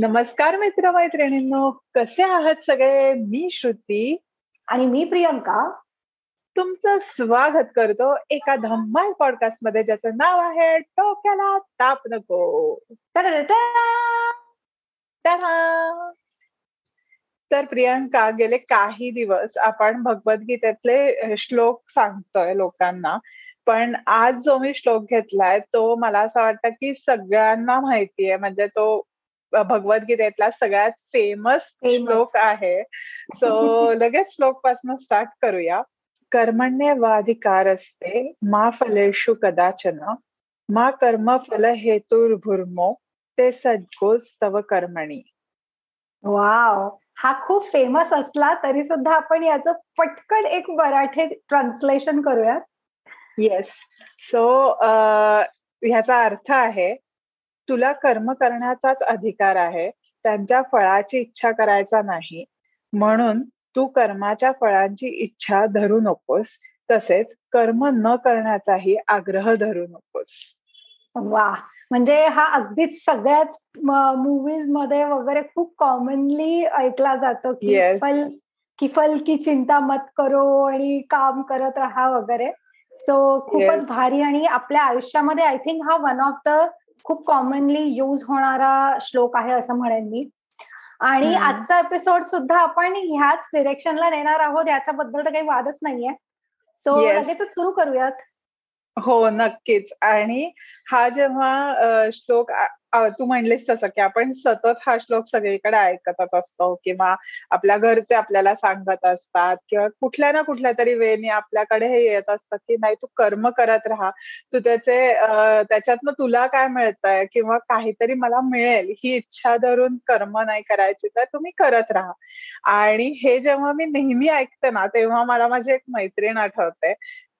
नमस्कार मित्र मैत्रिणींनो कसे आहात सगळे? मी श्रुती. आणि मी प्रियंका. तुमचं स्वागत करतो एका धम्माल पॉडकास्टमध्ये ज्याचं नाव आहे डोक्याला ताप नको. तर प्रियंका गेले काही दिवस आपण भगवद्गीतेतले श्लोक सांगतोय लोकांना पण आज जो मी श्लोक घेतलाय तो मला असं वाटतं की सगळ्यांना माहितीये. म्हणजे तो भगवद्गीतेतला सगळ्यात फेमस श्लोक आहे. सो लगेच श्लोकपासून स्टार्ट करूया. कर्मण्यवाधिकार असते मा फलेशु कदाचन मा कर्म फल हेतुर्भुर्मो ते सद्गोस तव कर्मणी. वाव हा खूप फेमस असला तरी सुद्धा आपण याचं पटकन एक मराठी ट्रान्सलेशन करूया येस सो ह्याचा अर्थ आहे तुला कर्म करण्याचाच अधिकार आहे त्यांच्या फळाची इच्छा करायचा नाही म्हणून तू कर्माच्या फळांची इच्छा धरू नकोस तसेच कर्म न करण्याचाही आग्रह धरू नकोस. वा म्हणजे हा अगदीच सगळ्याच मुव्हीजमध्ये वगैरे खूप कॉमनली ऐकला जातो की फल की फल की चिंता मत करो आणि काम करत राहा वगैरे. सो खूपच भारी आणि आपल्या आयुष्यामध्ये आय थिंक हा वन ऑफ द खूप कॉमनली युज होणारा श्लोक आहे असं म्हणेन मी. आणि आजचा एपिसोड सुद्धा आपण ह्याच डिरेक्शनला नेणार आहोत याच्याबद्दल तर काही वादच नाहीये. सो लगेचच सुरू करूयात. हो नक्कीच. आणि हा जेव्हा श्लोक तू म्हणलीस तसं की आपण सतत हा श्लोक सगळीकडे ऐकतच असतो किंवा आपल्या घरचे आपल्याला सांगत असतात किंवा कुठल्या ना कुठल्या तरी वेने आपल्याकडे हे येत असतं की नाही तू कर्म करत राहा. तू त्याचे त्याच्यातनं तुला काय मिळतंय किंवा काहीतरी मला मिळेल ही इच्छा धरून कर्म नाही करायची तर तुम्ही करत राहा. आणि हे जेव्हा मी नेहमी ऐकते ना तेव्हा मला माझी एक मैत्रीण आठवते.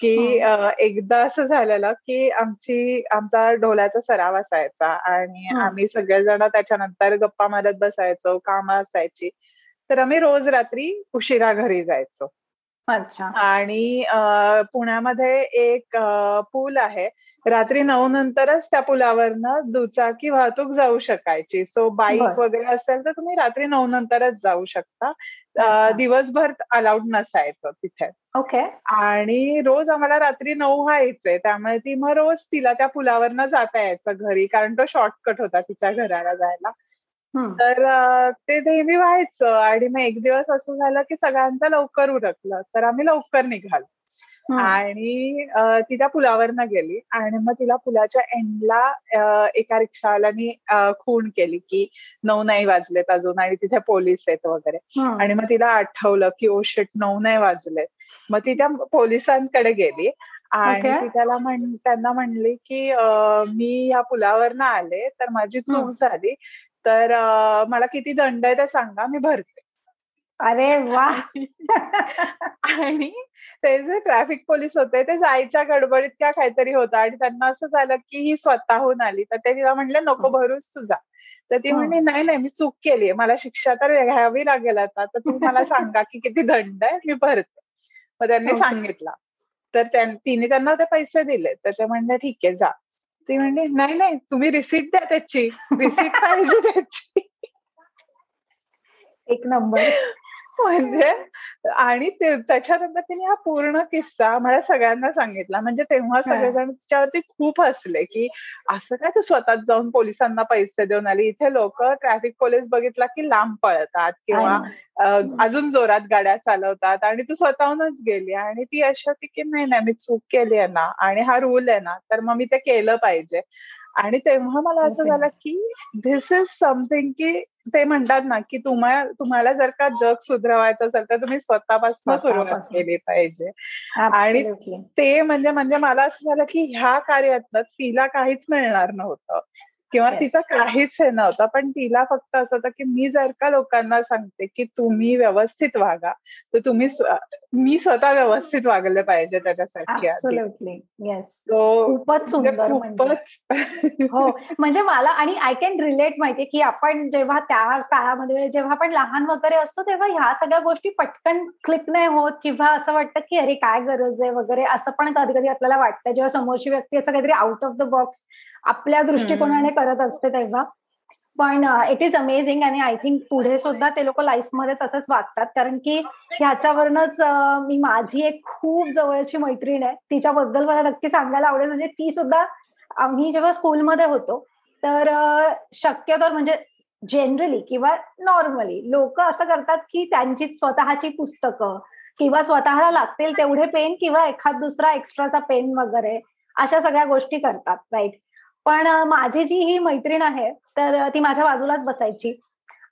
की एकदा असं झालेलं की आमची आमचा ढोलाचा सराव असायचा आणि आम्ही सगळेजण त्याच्यानंतर गप्पा मारत बसायचो काम असायची. तर आम्ही रोज रात्री उशिरा घरी जायचो. अच्छा. आणि पुण्यामध्ये एक पूल आहे. रात्री नऊ नंतरच त्या पुलावरनं दुचाकी वाहतूक जाऊ शकायची. सो बाईक वगैरे असेल तर तुम्ही रात्री नऊ नंतरच जाऊ शकता. दिवसभर अलाउड नसायचं तिथे. ओके. आणि रोज आम्हाला रात्री नऊ व्हायचंय त्यामुळे ती मग रोज तिला त्या पुलावरनं जाता यायचं घरी. कारण तो शॉर्टकट होता तिच्या घराला जायला. तर ते नेहमी व्हायचं आणि मग एक दिवस असं झालं की सगळ्यांचं लवकर उरकलं. तर आम्ही लवकर निघालो. आणि ती त्या पुलावरनं गेली आणि मग तिला पुलाच्या एंडला एका रिक्षावाल्यानी खून केली की नऊ नाही वाजलेत अजून आणि तिथे पोलीस आहेत वगैरे. आणि मग तिला आठवलं की ओ शेट नऊ नाही वाजलेत. मग ती त्या पोलिसांकडे गेली आणि ती त्याला म्हण त्यांना म्हणली की मी या पुलावरनं आले तर माझी चूक झाली. तर मला किती दंड आहे ते सांगा मी भरते. अरे वा. आणि ते जे ट्रॅफिक पोलीस होते ते जायच्या गडबडीत क्या काहीतरी होतं आणि त्यांना असं झालं की ही स्वतःहून आली. तर ते तिला म्हणले नको भरूच तुझा. तर ती म्हणली नाही नाही मी चूक केली मला शिक्षा तर घ्यावी लागेल आता. तर तू मला सांगा की किती दंड आहे मी भरते. मग त्यांनी सांगितलं. तर तिने त्यांना ते पैसे दिले. तर ते म्हणले ठीक आहे जा. ती म्हणजे नाही नाही तुम्ही रिसीट द्या त्याची. रिसीट पाहिजे त्याची. एक नंबर. म्हणजे आणि त्याच्यानंतर तिने हा पूर्ण किस्सा मला सगळ्यांना सांगितला. म्हणजे तेव्हा सगळेजण तिच्यावरती खूप हसले की असं काय तू स्वतः जाऊन पोलिसांना पैसे देऊन आली? इथे लोक ट्रॅफिक पोलीस बघितला की लांब पळतात किंवा अजून जोरात गाड्या चालवतात आणि तू स्वतःहूनच गेली आणि ती अशी होती की नाही नाही मी चूक केली आहे ना आणि हा रूल आहे ना तर मग मी ते केलं पाहिजे. आणि तेव्हा मला असं झालं की धिस इज समथिंग की ते म्हणतात ना की तुम्हाला तुम्हाला जर का जग सुधरवायचं असेल तर तुम्ही स्वतःपासून सुरुवात केली पाहिजे. आणि ते म्हणजे म्हणजे मला असं झालं की ह्या कार्यातनं तिला काहीच मिळणार नव्हतं. किंवा तिचं काहीच हे नव्हतं पण तिला फक्त असं होतं की मी जर का लोकांना सांगते की तुम्ही व्यवस्थित वागा तर तुम्ही मी स्वतः व्यवस्थित वागले पाहिजे त्याच्यासाठी खूपच सुंदर म्हणजे. हो म्हणजे मला आणि आय कॅन रिलेट माहितीये की आपण जेव्हा त्या काळामध्ये जेव्हा आपण लहान वगैरे असतो तेव्हा ह्या सगळ्या गोष्टी पटकन क्लिक नाही होत किंवा असं वाटतं की अरे काय गरज आहे वगैरे असं पण कधी कधी आपल्याला वाटतं. जेव्हा समोरची व्यक्ती असं काहीतरी आउट ऑफ द बॉक्स आपल्या दृष्टिकोनाने करत असते तेव्हा. पण इट इज अमेझिंग आणि आय थिंक पुढे सुद्धा ते लोक लाईफमध्ये तसंच वागतात. कारण की ह्याच्यावरनच मी माझी एक खूप जवळची मैत्रीण आहे. तिच्याबद्दल मला नक्की सांगायला आवडेल. म्हणजे ती सुद्धा आम्ही जेव्हा स्कूलमध्ये होतो तर शक्यतो म्हणजे जनरली किंवा नॉर्मली लोक असं करतात की त्यांची स्वतःची पुस्तकं किंवा स्वतःला लागतील तेवढे पेन किंवा एखाद दुसरा एक्स्ट्राचा पेन वगैरे अशा सगळ्या गोष्टी करतात राईट पण माझी जी ही मैत्रीण आहे तर ती माझ्या बाजूलाच बसायची.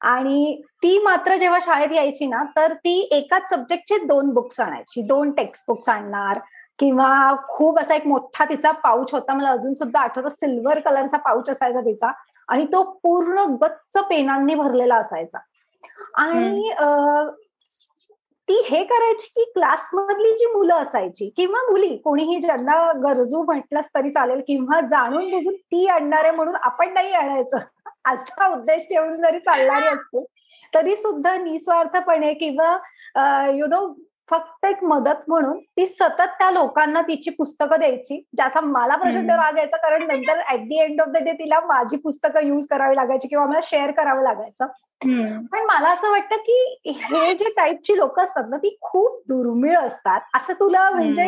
आणि ती मात्र जेव्हा शाळेत यायची ना तर ती एकाच सब्जेक्टचे दोन बुक्स आणायची. दोन टेक्स्ट बुक्स आणणार किंवा खूप असा एक मोठा तिचा पाऊच होता. मला अजून सुद्धा आठवतो सिल्वर कलरचा पाऊच असायचा तिचा आणि तो पूर्ण गच्च पेनांनी भरलेला असायचा. आणि ती हे करायची की क्लासमधली जी मुलं असायची किंवा मुली कोणीही ज्यांना गरजू म्हटलंच तरी चालेल किंवा जाणून बुजून ती आणणार आहे म्हणून आपण नाही आणायचं. असा उद्देश ठेवून जरी चालणारी असते तरी सुद्धा निस्वार्थपणे किंवा यु नो फक्त एक मदत म्हणून ती सतत त्या लोकांना तिची पुस्तकं द्यायची ज्याचा मला प्रचंड राग यायचा कारण नंतर at the end of the day तिला माझी पुस्तकं युज करावी लागायची किंवा मला शेअर करावं लागायचं. पण मला असं वाटतं की हे जे टाईपची लोक असतात ना ती खूप दुर्मिळ असतात. असं तुला म्हणजे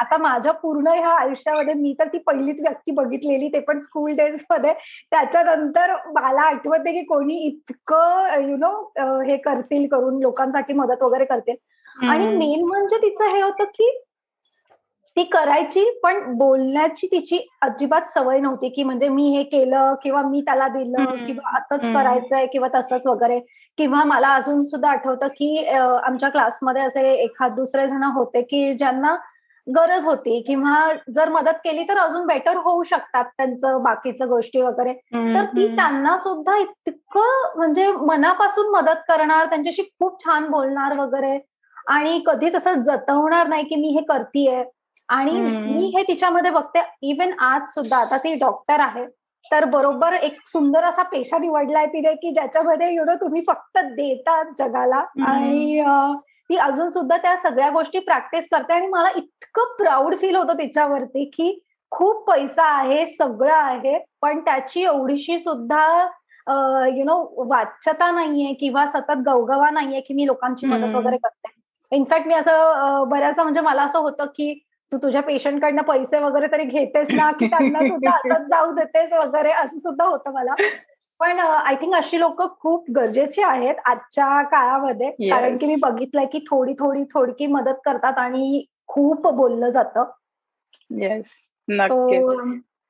आता माझ्या पूर्ण ह्या आयुष्यामध्ये मी तर ती पहिलीच व्यक्ती बघितलेली ते पण स्कूल डेजमध्ये. त्याच्यानंतर मला आठवते की कोणी इतकं यु नो हे करतील करून लोकांसाठी मदत वगैरे करतील. आणि मेन म्हणजे तिचं हे होतं की ती करायची पण बोलण्याची तिची अजिबात सवय नव्हती की म्हणजे मी हे केलं किंवा मी त्याला दिलं किंवा असंच करायचंय किंवा तसंच वगैरे. किंवा मला अजून सुद्धा आठवतं की आमच्या क्लासमध्ये असे एखाद दुसरे जण होते की ज्यांना गरज होती किंवा जर मदत केली तर अजून बेटर होऊ शकतात त्यांचं बाकीचं गोष्टी वगैरे. तर ती त्यांना सुद्धा इतकं म्हणजे मनापासून मदत करणार त्यांच्याशी खूप छान बोलणार वगैरे. आणि कधीच असं जतवणार नाही की मी हे करतीये. आणि मी हे तिच्यामध्ये बघते इवन आज सुद्धा आता ती डॉक्टर आहे तर बरोबर एक सुंदर असा पेशा निवडलाय तिने की ज्याच्यामध्ये यु नो तुम्ही फक्त देतात जगाला. आणि ती अजून सुद्धा त्या सगळ्या गोष्टी प्रॅक्टिस करते आणि मला इतकं प्राऊड फील होतं तिच्यावरती की खूप पैसा आहे सगळं आहे पण त्याची एवढीशी सुद्धा यु नो वाच्यता नाहीये किंवा सतत गवगवा नाहीये की मी लोकांची मदत वगैरे करते. इनफॅक्ट मी असं बऱ्याचदा म्हणजे मला असं होतं की तू तुझ्या पेशंटकडनं पैसे वगैरे तरी घेतेस ना की त्यांना सुद्धा आता जाऊ देतेस वगैरे असं सुद्धा होतं मला. पण आय थिंक अशी लोक खूप गरजेची आहेत आजच्या काळामध्ये. कारण की मी बघितलंय की थोडी थोडी थोडकी मदत करतात आणि खूप बोललं जातं. येस नक्कीच.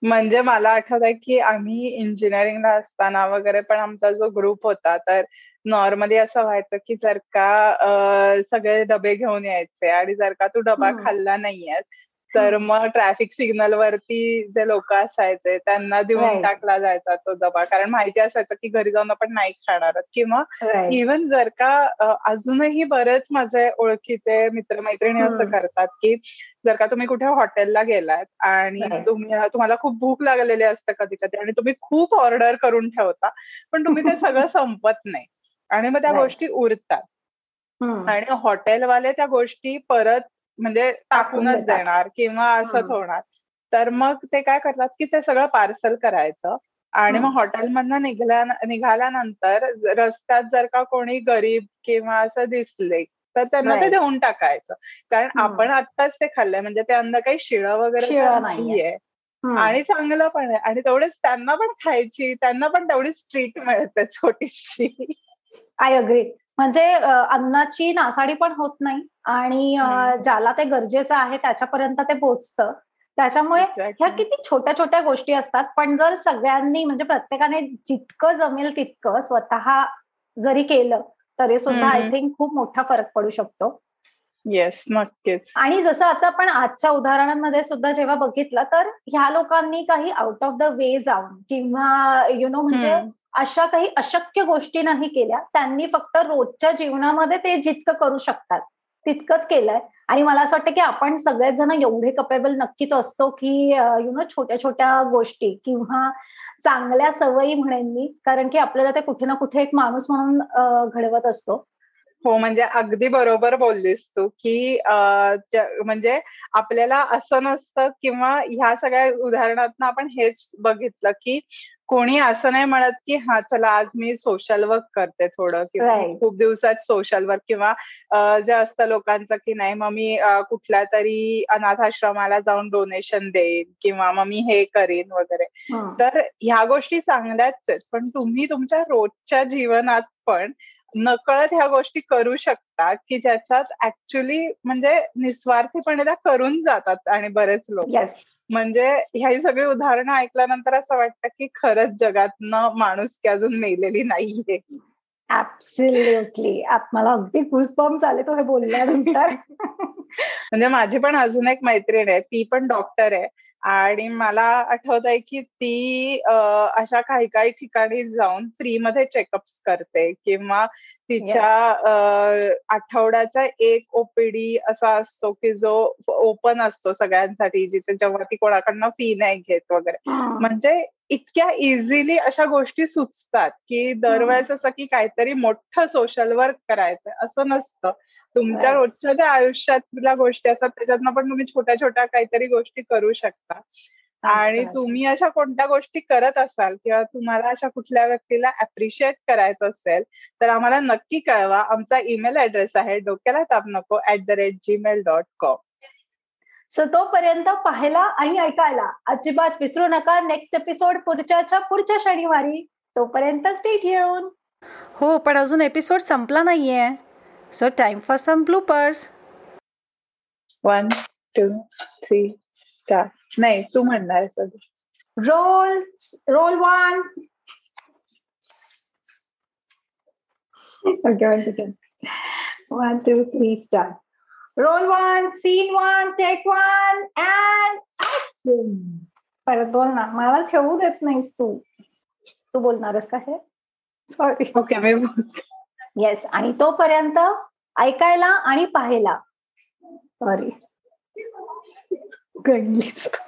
म्हणजे मला आठवत आहे की आम्ही इंजिनिअरिंगला असताना वगैरे पण आमचा जो ग्रुप होता तर नॉर्मली असं व्हायचं की जर का सगळे डबे घेऊन यायचे आणि जर का तू डबा खाल्ला नाहीयेस तर मग ट्रॅफिक सिग्नल वरती जे लोक असायचे त्यांना देऊन टाकला जायचा तो डबा. कारण माहिती असायचं की घरी जाऊन आपण नाही खाणार किंवा इव्हन जर का अजूनही बरेच माझे ओळखीचे मित्रमैत्रिणी असं करतात की जर का तुम्ही कुठे हॉटेलला गेलात आणि तुम्ही तुम्हाला खूप भूक लागलेली असते कधी कधी आणि तुम्ही खूप ऑर्डर करून ठेवता पण तुम्ही ते सगळं संपत नाही. आणि मग त्या गोष्टी उरतात. आणि हॉटेलवाले त्या गोष्टी परत म्हणजे टाकूनच देणार किंवा असंच होणार. तर मग ते काय करतात की ते सगळं पार्सल करायचं आणि मग हॉटेलमधनं निघल्या निघाल्यानंतर रस्त्यात जर का कोणी गरीब किंवा असं दिसले तर त्यांना ते देऊन टाकायचं. कारण आपण आत्ताच ते खाल्लंय. म्हणजे ते अन्न काही शिळ वगैरे नाहीये. आणि चांगलं पण आहे. आणि तेवढेच त्यांना पण खायची त्यांना पण तेवढीच ट्रीट मिळते छोटीशी. आय अग्री म्हणजे अन्नाची नासाडी पण होत नाही आणि ज्याला ते गरजेचं आहे त्याच्यापर्यंत ते पोचतं. त्याच्यामुळे ह्या किती छोट्या छोट्या गोष्टी असतात पण जर सगळ्यांनी म्हणजे प्रत्येकाने जितकं जमेल तितकं स्वतः जरी केलं तरी सुद्धा आय थिंक खूप मोठा फरक पडू शकतो. येस नक्कीच. आणि जसं आता आपण आजच्या उदाहरणांमध्ये सुद्धा जेव्हा बघितलं तर ह्या लोकांनी काही आउट ऑफ द वे जाऊन किंवा यु नो म्हणजे अशा काही अशक्य गोष्टी नाही केल्या. त्यांनी फक्त रोजच्या जीवनामध्ये ते जितकं करू शकतात तितकंच केलंय. आणि मला असं वाटतं की आपण सगळेच जण एवढे कपेबल नक्कीच असतो की यु नो छोट्या छोट्या गोष्टी किंवा चांगल्या सवयी म्हणेन मी. कारण की आपल्याला ते कुठे ना कुठे एक माणूस म्हणून घडवत असतो. हो म्हणजे अगदी बरोबर बोललीस तू की म्हणजे आपल्याला असं नसतं किंवा ह्या सगळ्या उदाहरणात आपण हेच बघितलं की कोणी असं नाही म्हणत की हा चला आज मी सोशल वर्क करते थोडं किंवा खूप दिवसात सोशल वर्क किंवा जे असतं लोकांचं की नाही मग मी कुठल्या तरी अनाथाश्रमाला जाऊन डोनेशन देईन किंवा मग मी हे करीन वगैरे. तर ह्या गोष्टी चांगल्याच आहेत पण तुम्ही तुमच्या रोजच्या जीवनात पण नकळत ह्या गोष्टी करू शकता की ज्याच्यात ऍक्च्युली म्हणजे निस्वार्थीपणे त्या करून जातात आणि बरेच लोक. म्हणजे ह्याही सगळी उदाहरणं ऐकल्यानंतर असं वाटतं की खरंच जगातनं माणूस की अजून मेलेली नाहीये. ऍब्सल्युटली मला अगदी गुजबॉम्ब झाले तो हे बोलल्यानंतर. म्हणजे माझी पण अजून एक मैत्रीण आहे ती पण डॉक्टर आहे. आणि मला आठवत आहे की ती अशा काही काही ठिकाणी जाऊन फ्रीमध्ये चेकअप्स करते किंवा तिच्या आठवड्याचा एक ओपीडी असा असतो की जो ओपन असतो सगळ्यांसाठी जिथे जेव्हा ती कोणाकडनं फी नाही घेत वगैरे. म्हणजे इतक्या इझिली अशा गोष्टी सुचतात की दरवेळेस असं की काहीतरी मोठं सोशल वर्क करायचं असं नसतं. तुमच्या रोजच्या ज्या आयुष्यातल्या गोष्टी असतात त्याच्यातनं पण तुम्ही छोट्या छोट्या काहीतरी गोष्टी करू शकता. आणि तुम्ही अशा कोणत्या गोष्टी करत असाल किंवा तुम्हाला अशा कुठल्या व्यक्तीला अप्रिशिएट करायचं असेल तर आम्हाला नक्की कळवा. आमचा ईमेल ऍड्रेस आहे डोक्याला ताप नको at the rate Gmail dot com so तोपर्यंत पाहायला आणि ऐकायला अजिबात विसरू नका. नेक्स्ट एपिसोड पुढच्या पुढच्या शनिवारी. तोपर्यंत स्टेट येऊन हो पण अजून एपिसोड संपला नाहीये. So time for some bloopers one two three star नाही तू म्हणणार roll roll one one two three star roll one scene one take one and परत बोल ना. मला ठेवू देत नाहीस तू. तू बोलणारस का हे? सॉरी ओके मी येस आणि तोपर्यंत ऐकायला आणि पाहायला. सॉरी くらいですか？